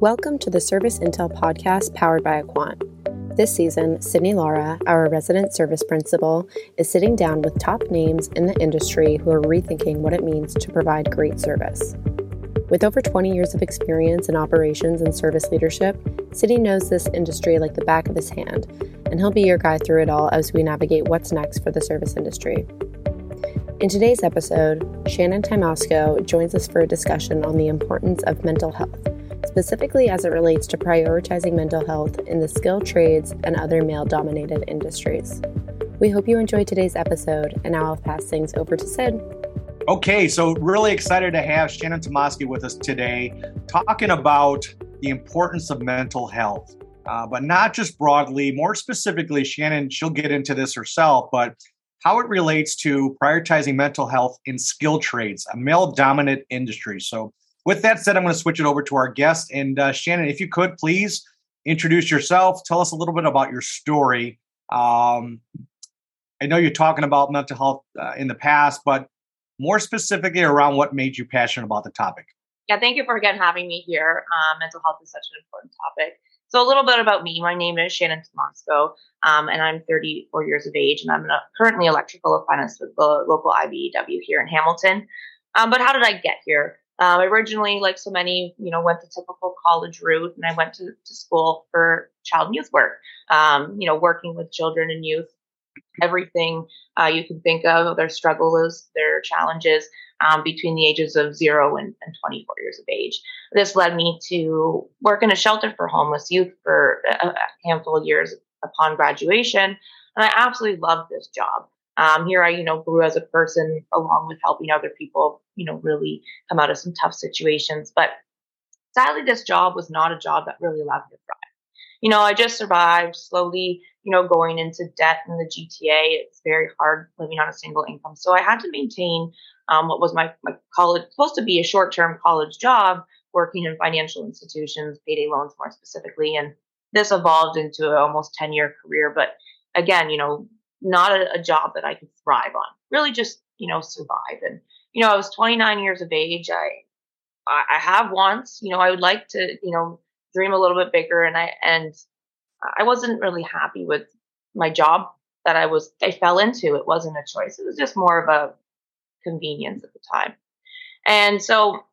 Welcome to the Service Intel podcast powered by Aquant. This season, Sidney Lara, our resident service principal, is sitting down with top names in the industry who are rethinking what it means to provide great service. With over 20 years of experience in operations and service leadership, Sidney knows this industry like the back of his hand, and he'll be your guide through it all as we navigate what's next for the service industry. In today's episode, Shannon Tymosko joins us for a discussion on the importance of mental health specifically as it relates to prioritizing mental health in the skilled trades and other male dominated industries. We hope you enjoyed today's episode, and now I'll pass things over to Sid. Okay, so really excited to have Shannon Tymosko with us today, talking about the importance of mental health. Uh, but not just broadly, more specifically, Shannon, she'll get into this herself, but how it relates to prioritizing mental health in skilled trades, a male dominant industry. So, with that said, I'm going to switch it over to our guest. And uh, Shannon, if you could please introduce yourself, tell us a little bit about your story. Um, I know you're talking about mental health uh, in the past, but more specifically around what made you passionate about the topic. Yeah, thank you for again having me here. Um, mental health is such an important topic. So, a little bit about me. My name is Shannon Tymosko, um, and I'm 34 years of age, and I'm a, currently electrical apprentice with the local IBEW here in Hamilton. Um, but how did I get here? Um, originally, like so many, you know, went the typical college route, and I went to, to school for child and youth work. Um, you know, working with children and youth, everything uh, you can think of, their struggles, their challenges um, between the ages of zero and, and 24 years of age. This led me to work in a shelter for homeless youth for a handful of years upon graduation, and I absolutely loved this job. Um, here I, you know, grew as a person along with helping other people, you know, really come out of some tough situations. But sadly, this job was not a job that really allowed me to thrive. You know, I just survived slowly, you know, going into debt in the GTA. It's very hard living on a single income. So I had to maintain um, what was my, my college, supposed to be a short term college job, working in financial institutions, payday loans more specifically. And this evolved into an almost 10 year career. But again, you know, not a, a job that I could thrive on. Really, just you know, survive. And you know, I was 29 years of age. I I have wants. You know, I would like to you know dream a little bit bigger, and I and I wasn't really happy with my job that I was I fell into. It wasn't a choice. It was just more of a convenience at the time. And so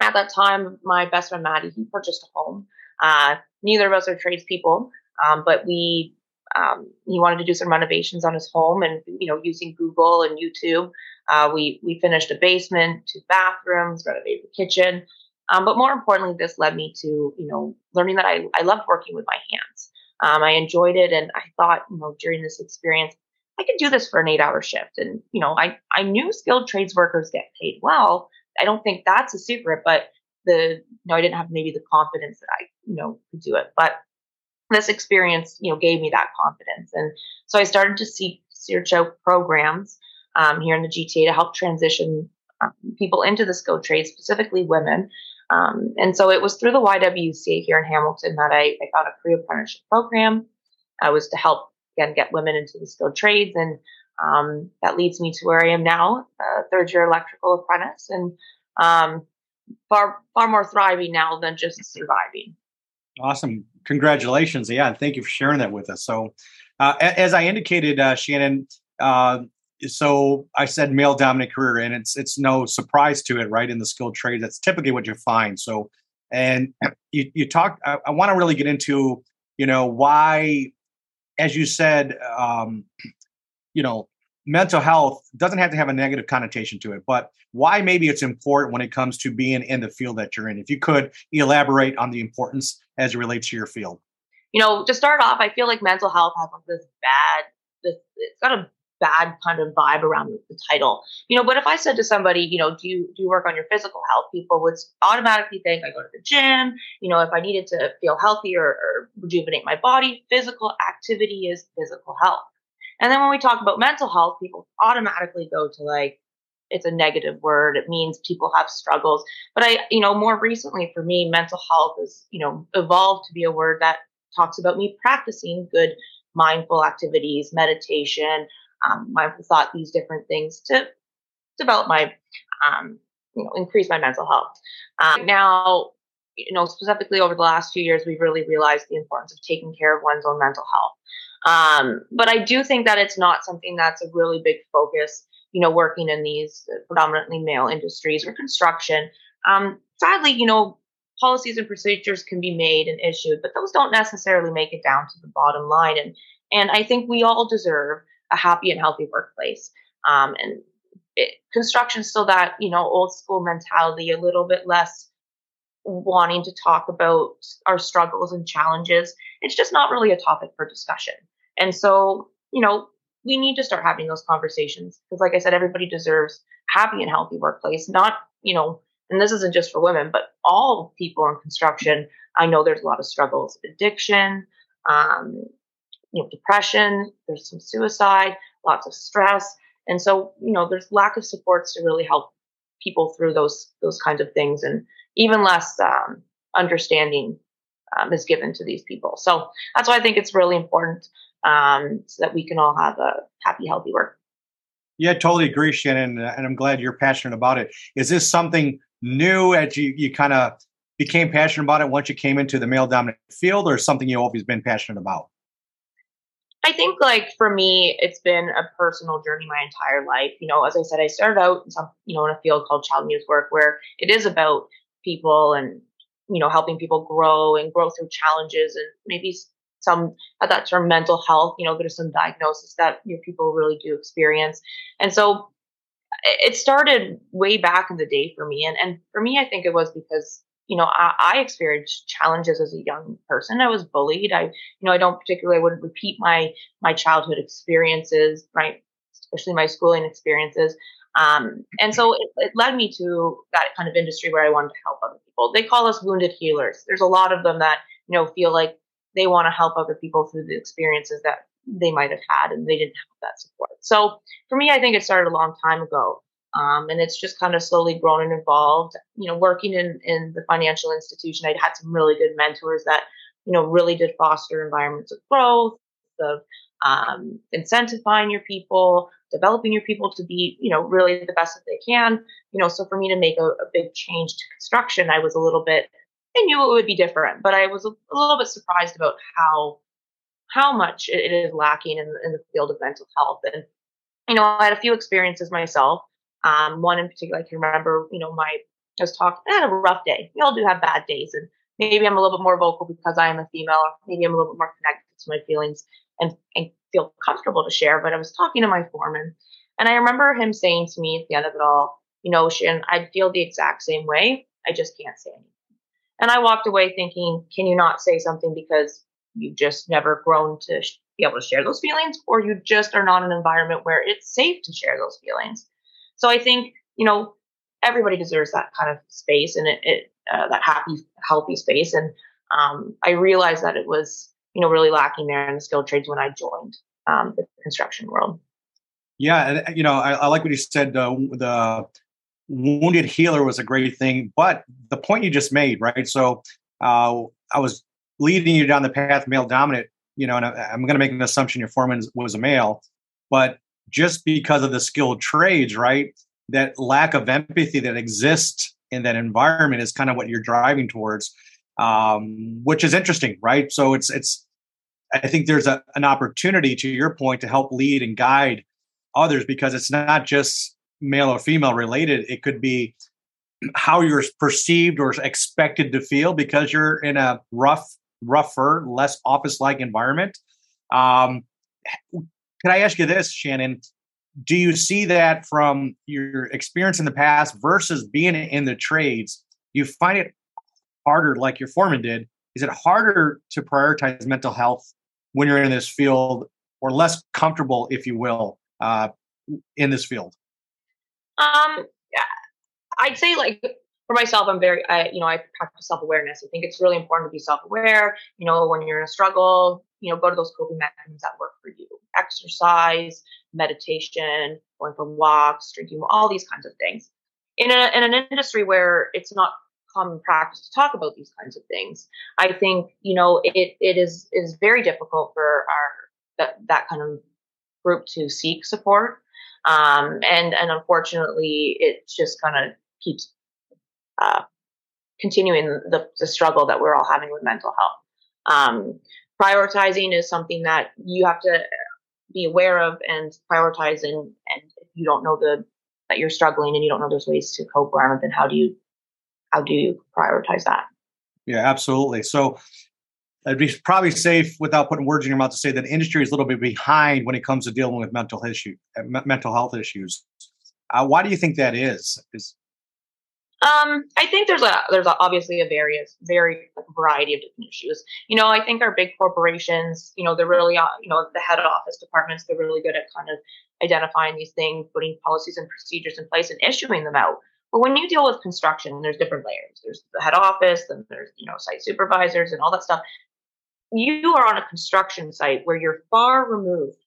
at that time, my best friend Maddie, he purchased a home. Uh, neither of us are tradespeople, um, but we um, he wanted to do some renovations on his home and you know using google and youtube. Uh, we we finished a basement two bathrooms renovated the kitchen. Um, but more importantly this led me to you know learning that i, I loved working with my hands. Um, i enjoyed it and i thought you know during this experience i could do this for an eight hour shift. And you know i i knew skilled trades workers get paid well. I don't think that's a secret but the you know i didn't have maybe the confidence that i you know could do it. But this experience, you know, gave me that confidence. And so I started to seek search out programs um, here in the GTA to help transition um, people into the skilled trades, specifically women. Um, and so it was through the YWCA here in Hamilton that I, I got a pre apprenticeship program. I was to help again get women into the skilled trades, and um, that leads me to where I am now, third year electrical apprentice, and um, far far more thriving now than just surviving. Awesome. Congratulations. Yeah. And thank you for sharing that with us. So, uh, as I indicated, uh, Shannon, uh, so I said male dominant career, and it's it's no surprise to it, right? In the skilled trade, that's typically what you find. So, and you you talk. I, I want to really get into, you know, why, as you said, um, you know, mental health doesn't have to have a negative connotation to it, but why maybe it's important when it comes to being in the field that you're in. If you could elaborate on the importance as it relates to your field. You know, to start off, I feel like mental health has like this bad, this it's got a bad kind of vibe around the title. You know, but if I said to somebody, you know, do you do you work on your physical health? People would automatically think I go to the gym. You know, if I needed to feel healthy or, or rejuvenate my body, physical activity is physical health. And then when we talk about mental health, people automatically go to like, it's a negative word. It means people have struggles. But I, you know, more recently for me, mental health has, you know, evolved to be a word that talks about me practicing good mindful activities, meditation, um, mindful thought, these different things to develop my, um, you know, increase my mental health. Um, now, you know, specifically over the last few years, we've really realized the importance of taking care of one's own mental health. Um, but I do think that it's not something that's a really big focus, you know, working in these predominantly male industries or construction. Um, sadly, you know, policies and procedures can be made and issued, but those don't necessarily make it down to the bottom line. And and I think we all deserve a happy and healthy workplace. Um, and it, construction still that you know old school mentality, a little bit less wanting to talk about our struggles and challenges. It's just not really a topic for discussion. And so, you know, we need to start having those conversations because, like I said, everybody deserves happy and healthy workplace. Not, you know, and this isn't just for women, but all people in construction. I know there's a lot of struggles, addiction, um, you know, depression. There's some suicide, lots of stress, and so you know, there's lack of supports to really help people through those those kinds of things, and even less um, understanding um, is given to these people. So that's why I think it's really important um, so that we can all have a happy, healthy work. Yeah, totally agree, Shannon, and I'm glad you're passionate about it. Is this something new that you you kind of became passionate about it once you came into the male dominant field, or something you've always been passionate about? I think like for me, it's been a personal journey my entire life. You know, as I said, I started out in some, you know, in a field called child youth work where it is about people and, you know, helping people grow and grow through challenges and maybe some at that term mental health you know there's some diagnosis that you know, people really do experience. And so it started way back in the day for me. And and for me i think it was because you know I, I experienced challenges as a young person. I was bullied. I you know i don't particularly I wouldn't repeat my my childhood experiences right especially my schooling experiences. Um, and so it, it led me to that kind of industry where i wanted to help other people. They call us wounded healers. There's a lot of them that you know feel like they want to help other people through the experiences that they might have had and they didn't have that support. So for me, I think it started a long time ago. Um, and it's just kind of slowly grown and evolved. You know, working in, in the financial institution, I'd had some really good mentors that, you know, really did foster environments of growth, of um, incentivizing your people, developing your people to be, you know, really the best that they can. You know, so for me to make a, a big change to construction, I was a little bit I knew it would be different, but I was a, little bit surprised about how how much it is lacking in, in, the field of mental health. And you know, I had a few experiences myself. Um, one in particular, I can remember. You know, my I was talking. I had a rough day. We all do have bad days, and maybe I'm a little bit more vocal because I am a female. Or maybe I'm a little bit more connected to my feelings and, and feel comfortable to share. But I was talking to my foreman, and I remember him saying to me at the end of it all, "You know, Shan, I feel the exact same way. I just can't say anything." And I walked away thinking, can you not say something because you've just never grown to sh- be able to share those feelings, or you just are not in an environment where it's safe to share those feelings? So I think, you know, everybody deserves that kind of space and it, it uh, that happy, healthy space. And um, I realized that it was, you know, really lacking there in the skilled trades when I joined um, the construction world. Yeah, and you know, I, I like what you said. Uh, the wounded healer was a great thing. But the point you just made, right? So uh, I was leading you down the path male dominant, you know, and I, am going to make an assumption your foreman was a male, but just because of the skilled trades, right? That lack of empathy that exists in that environment is kind of what you're driving towards, um, which is interesting, right? So it's it's. I think there's a, an opportunity, to your point, to help lead and guide others because it's not just male or female related. It could be how you're perceived or expected to feel because you're in a rough, rougher, less office-like environment. Um, can I ask you this, Shannon? Do you see that from your experience in the past versus being in the trades? You find it harder, like your foreman did. Is it harder to prioritize mental health when you're in this field, or less comfortable, if you will, uh, in this field? Um, I'd say like for myself, I'm very, I, you know, I practice self awareness. I think it's really important to be self aware. You know, when you're in a struggle, you know, go to those coping mechanisms that work for you. Exercise, meditation, going for walks, drinking, all these kinds of things. In, a, in an industry where it's not common practice to talk about these kinds of things, I think you know it it is is very difficult for our that that kind of group to seek support. Um, and and unfortunately, it just kind of keeps uh, continuing the, the struggle that we're all having with mental health. Um, prioritizing is something that you have to be aware of and prioritize and, and if you don't know the that you're struggling and you don't know there's ways to cope around it then how do you how do you prioritize that yeah absolutely so it'd be probably safe without putting words in your mouth to say that industry is a little bit behind when it comes to dealing with mental issue mental health issues uh, why do you think that is is um, I think there's a there's a, obviously a various very variety of different issues. You know, I think our big corporations, you know, they're really uh, you know the head office departments, they're really good at kind of identifying these things, putting policies and procedures in place, and issuing them out. But when you deal with construction, there's different layers. There's the head office, then there's you know site supervisors and all that stuff. You are on a construction site where you're far removed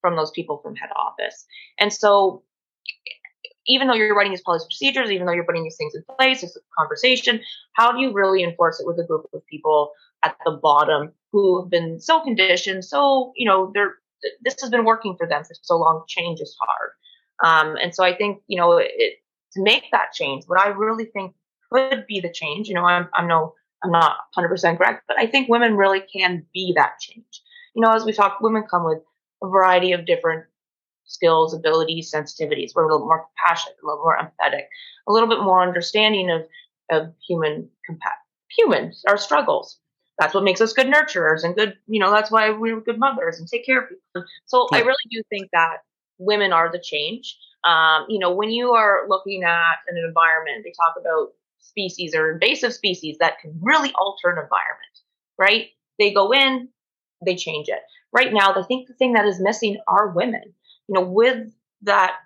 from those people from head office, and so even though you're writing these policy procedures, even though you're putting these things in place, it's a conversation. How do you really enforce it with a group of people at the bottom who have been so conditioned, so you know, they're this has been working for them for so long. Change is hard, um, and so I think you know it, to make that change. What I really think could be the change. You know, I'm I'm no I'm not 100% correct, but I think women really can be that change. You know, as we talk, women come with a variety of different skills, abilities, sensitivities. We're a little more compassionate, a little more empathetic, a little bit more understanding of, of human compa- humans, our struggles. That's what makes us good nurturers and good, you know, that's why we're good mothers and take care of people. So I really do think that women are the change. Um, you know, when you are looking at an environment, they talk about species or invasive species that can really alter an environment, right? They go in, they change it. Right now, I think the thing that is missing are women you know, with that,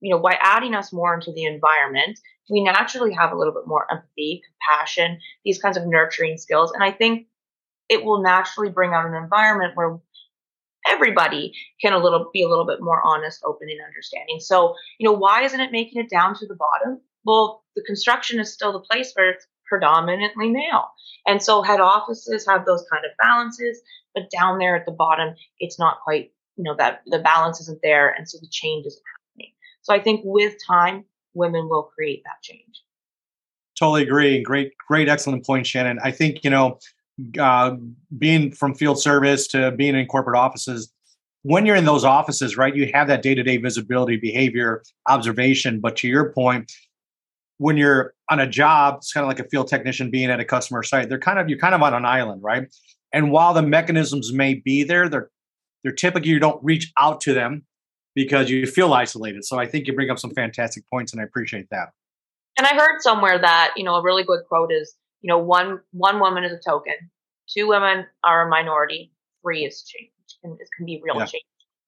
you know, by adding us more into the environment, we naturally have a little bit more empathy, compassion, these kinds of nurturing skills. And I think it will naturally bring out an environment where everybody can a little be a little bit more honest, open, and understanding. So, you know, why isn't it making it down to the bottom? Well, the construction is still the place where it's predominantly male. And so head offices have those kind of balances, but down there at the bottom, it's not quite you know that the balance isn't there and so the change isn't happening. So i think with time women will create that change. Totally agree great great excellent point shannon. I think you know uh, being from field service to being in corporate offices when you're in those offices right you have that day-to-day visibility behavior observation. But to your point when you're on a job it's kind of like a field technician being at a customer site they're kind of you're kind of on an island right and while the mechanisms may be there they're they're typically you don't reach out to them because you feel isolated. So I think you bring up some fantastic points, and I appreciate that. And I heard somewhere that you know a really good quote is you know one one woman is a token, two women are a minority, three is change, and it can be real yeah. change.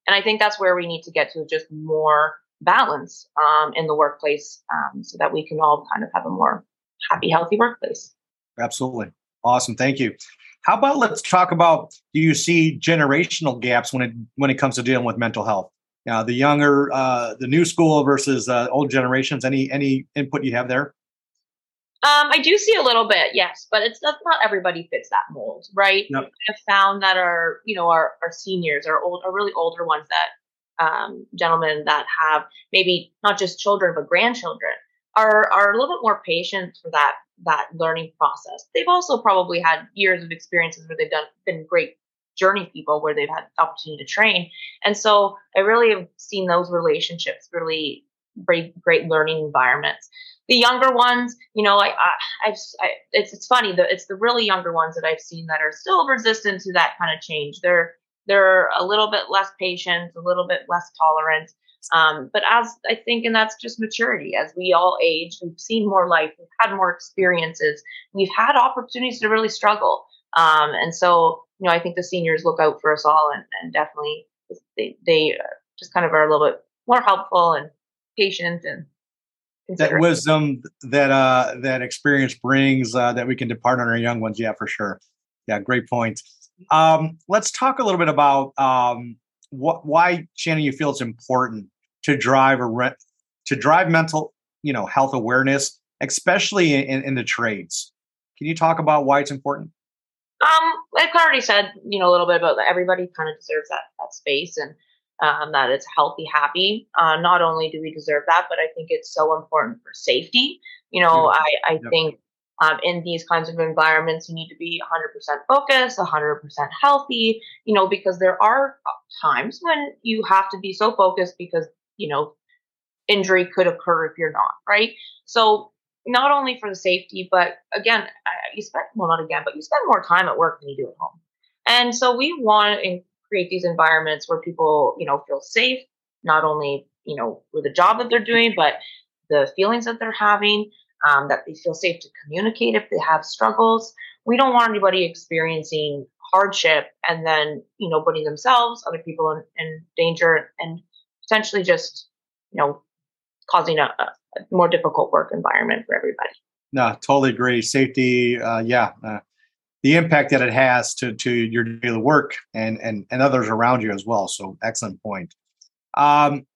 And I think that's where we need to get to just more balance um, in the workplace, um, so that we can all kind of have a more happy, healthy workplace. Absolutely, awesome. Thank you. How about let's talk about do you see generational gaps when it when it comes to dealing with mental health? Uh, the younger, uh, the new school versus uh, old generations. Any any input you have there? Um, I do see a little bit, yes, but it's not, not everybody fits that mold, right? I've found that our, you know, our, our seniors, our old, our really older ones that um, gentlemen that have maybe not just children but grandchildren are are a little bit more patient for that that learning process. They've also probably had years of experiences where they've done been great journey people where they've had the opportunity to train. And so I really have seen those relationships really great, great learning environments. The younger ones, you know, I, I, have I, it's it's funny that it's the really younger ones that I've seen that are still resistant to that kind of change. They're they're a little bit less patient, a little bit less tolerant, um, but as I think, and that's just maturity. As we all age, we've seen more life, we've had more experiences, we've had opportunities to really struggle. Um, and so, you know, I think the seniors look out for us all, and, and definitely they they just kind of are a little bit more helpful and patient and that wisdom that uh that experience brings uh, that we can depart on our young ones. Yeah, for sure. Yeah, great point. Um, let's talk a little bit about um, what, why Shannon you feel it's important to drive a re- to drive mental you know health awareness, especially in, in the trades. Can you talk about why it's important? Um, I've already said you know a little bit about that. Everybody kind of deserves that that space and um, that it's healthy, happy. Uh, not only do we deserve that, but I think it's so important for safety. You know, I I think um, in these kinds of environments, you need to be 100% focused, 100% healthy, you know, because there are times when you have to be so focused because, you know, injury could occur if you're not, right? So, not only for the safety, but again, you spend, well, not again, but you spend more time at work than you do at home. And so we want to create these environments where people, you know, feel safe, not only, you know, with the job that they're doing, but the feelings that they're having, um, that they feel safe to communicate if they have struggles. We don't want anybody experiencing hardship and then, you know, putting themselves, other people in, in danger and potentially just, you know, causing a, a, more difficult work environment for everybody. No, totally agree. Safety, uh, yeah, uh, the impact that it has to to your daily work and and and others around you as well. So excellent point. Um,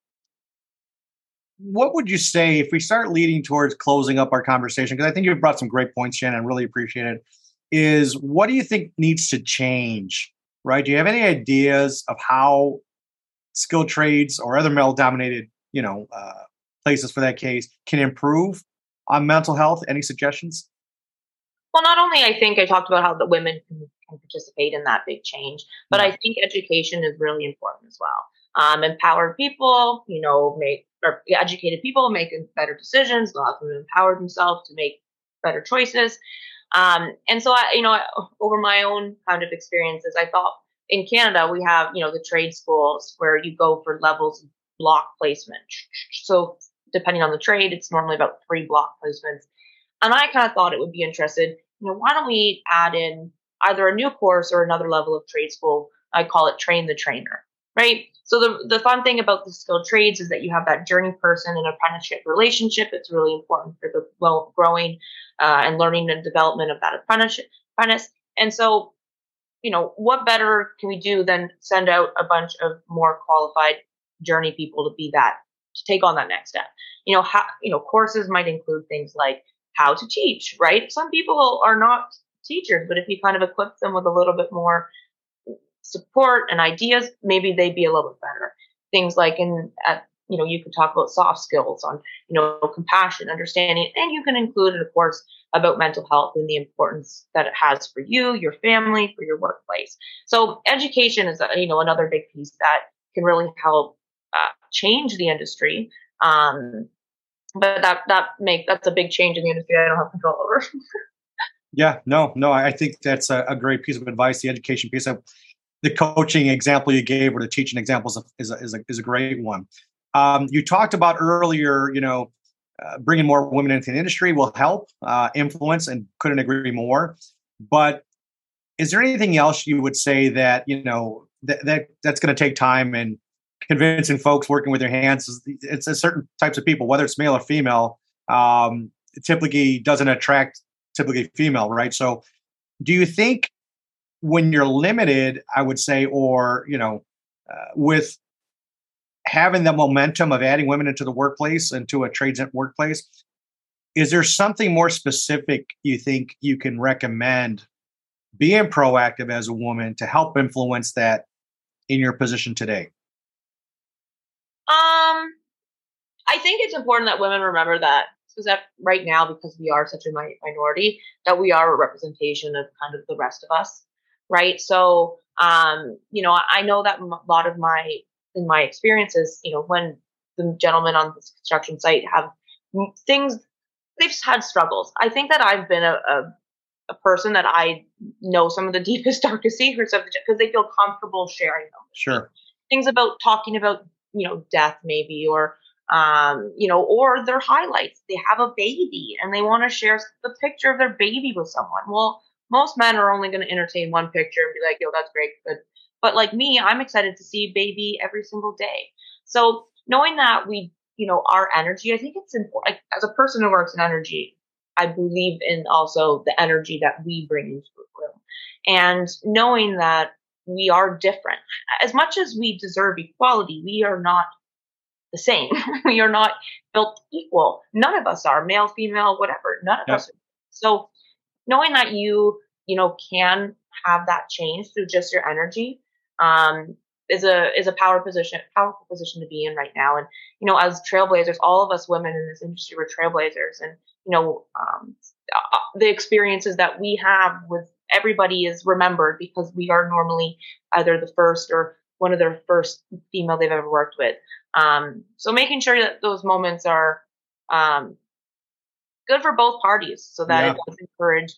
what would you say if we start leading towards closing up our conversation? Because I think you've brought some great points, Shannon. I really appreciate it. Is what do you think needs to change? Right? Do you have any ideas of how skilled trades or other male-dominated, you know, uh, places for that case can improve on mental health? Any suggestions? Well, not only I think I talked about how the women can, can participate in that big change, but I think education is really important as well. Um, empowered people, you know, make or educated people make better decisions, allow them to empower themselves to make better choices. Um, and so, I, you know, over my own kind of experiences, I thought in Canada we have, you know, the trade schools where you go for levels of block placement. So depending on the trade, it's normally about three block placements. And I kind of thought it would be interested, you know, why don't we add in either a new course or another level of trade school? I call it train the trainer, right? So the, the fun thing about the skilled trades is that you have that journey person and apprenticeship relationship. It's really important for the well growing uh, and learning and development of that apprenticeship apprentice. And so, you know, what better can we do than send out a bunch of more qualified journey people to be that to take on that next step. You know, how you know courses might include things like how to teach, right? Some people are not teachers, but if you kind of equip them with a little bit more support and ideas, maybe they'd be a little bit better. Things like in at you know, you could talk about soft skills on, you know, compassion, understanding, and you can include of course, about mental health and the importance that it has for you, your family, for your workplace. So education is, you know, another big piece that can really help uh, change the industry. Um, but that that make that's a big change in the industry. I don't have control over. yeah, no, no. I think that's a, a, great piece of advice. The education piece. of the coaching example you gave, or the teaching example, is a, is a, is a, is a great one. Um, you talked about earlier, you know, uh, bringing more women into the industry will help uh, influence, and couldn't agree more. But is there anything else you would say that you know that, that that's going to take time and convincing folks working with their hands. It's a certain types of people, whether it's male or female, um, typically doesn't attract typically female, right? So, do you think when you're limited, I would say, or you know, uh, with having the momentum of adding women into the workplace, into a trades workplace, is there something more specific you think you can recommend being proactive as a woman to help influence that in your position today? Um, I think it's important that women remember that because right now, because we are such a minority, that we are a representation of kind of the rest of us, right? So, um, you know, I know that a lot of my in my experiences, you know, when the gentlemen on this construction site have things, they've had struggles. I think that I've been a, a a person that I know some of the deepest, darkest secrets of because they feel comfortable sharing them. Sure. Things about talking about you know, death maybe, or, um, you know, or their highlights. They have a baby and they want to share the picture of their baby with someone. Well, most men are only going to entertain one picture and be like, yo, that's great, good. But like me, I'm excited to see baby every single day. So knowing that we, you know, our energy, I think it's important. As a person who works in energy, I believe in also the energy that we bring into the room. And knowing that we are different. As much as we deserve equality, we are not the same. we are not built equal. None of us are male, female, whatever. None of yeah. us. Are. So knowing that you, you know, can have that change through just your energy, um, is a is a power position, powerful position to be in right now. And you know, as trailblazers, all of us women in this industry were trailblazers, and you know, um, uh, the experiences that we have with everybody is remembered because we are normally either the first or one of their first female they've ever worked with. Um, so making sure that those moments are um, good for both parties so that yeah. it does encourage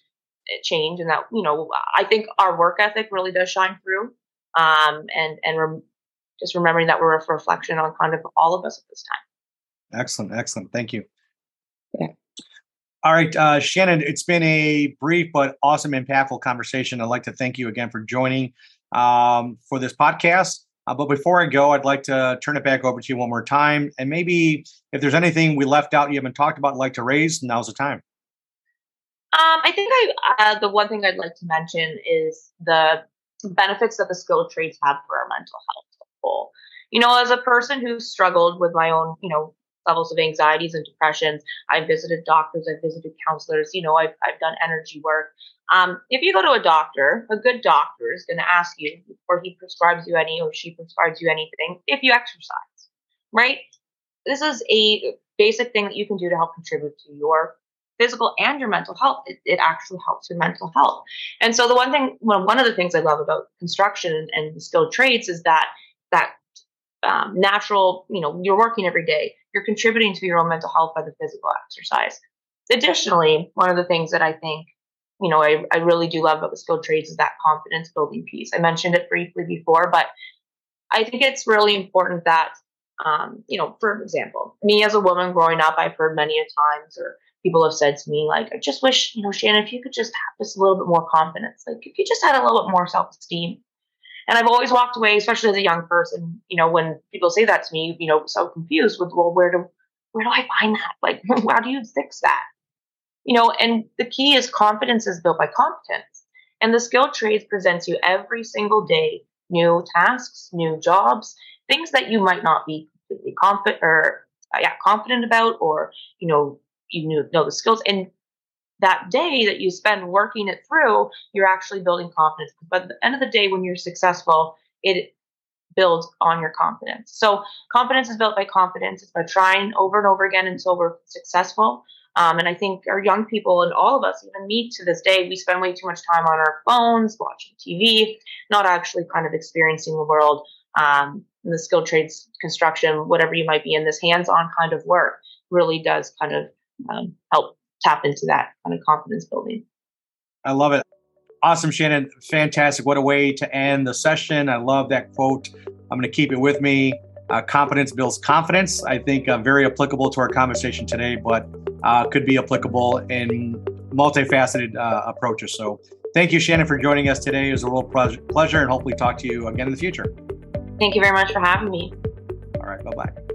change and that you know i think our work ethic really does shine through um, and and rem- just remembering that we're a reflection on kind of all of us at this time. Excellent excellent. Thank you. Yeah. All right uh, shannon it's been a brief but awesome impactful conversation. I'd like to thank you again for joining um, for this podcast uh, but before I go, I'd like to turn it back over to you one more time. And maybe if there's anything we left out you haven't talked about, like to raise, now's the time. Um, I think I uh, the one thing I'd like to mention is the benefits that the skilled trades have for our mental health whole. You know, as a person who struggled with my own, you know, levels of anxieties and depressions, I've visited doctors, I've visited counselors, you know, I've, I've done energy work. Um, if you go to a doctor, a good doctor is going to ask you before he prescribes you any or she prescribes you anything if you exercise, right? This is a basic thing that you can do to help contribute to your physical and your mental health. It, it actually helps your mental health. And so the one thing, well, one of the things I love about construction and, skilled trades is that that um, natural, you know, you're working every day. You're contributing to your own mental health by the physical exercise. Additionally, one of the things that I think you know, I, I really do love about the skilled trades is that confidence building piece. I mentioned it briefly before, but I think it's really important that, um, you know, for example, me as a woman growing up, I've heard many a times, or people have said to me, like, I just wish, you know, Shannon, if you could just have this a little bit more confidence, like if you just had a little bit more self esteem. And I've always walked away, especially as a young person, you know, when people say that to me, you know, so confused with, well, where do, where do I find that? Like, how do you fix that? You know, and the key is confidence is built by competence. And the skilled trades presents you every single day new tasks, new jobs, things that you might not be completely confident or uh, yeah, confident about, or you know, you know the skills. And that day that you spend working it through, you're actually building confidence. But at the end of the day, when you're successful, it builds on your confidence. So confidence is built by confidence. It's by trying over and over again until we're successful. Um, and I think our young people and all of us, even me to this day, we spend way too much time on our phones, watching TV, not actually kind of experiencing the world. Um, the skilled trades, construction, whatever you might be in, this hands-on kind of work really does kind of um, help tap into that kind of confidence building. I love it. Awesome, Shannon. Fantastic. What a way to end the session. I love that quote. I'm going to keep it with me. Uh, competence builds confidence. I think uh, very applicable to our conversation today, but uh, could be applicable in multifaceted uh, approaches. So, thank you, Shannon, for joining us today. It was a real pleasure, and hopefully talk to you again in the future. Thank you very much for having me. All right. Bye bye.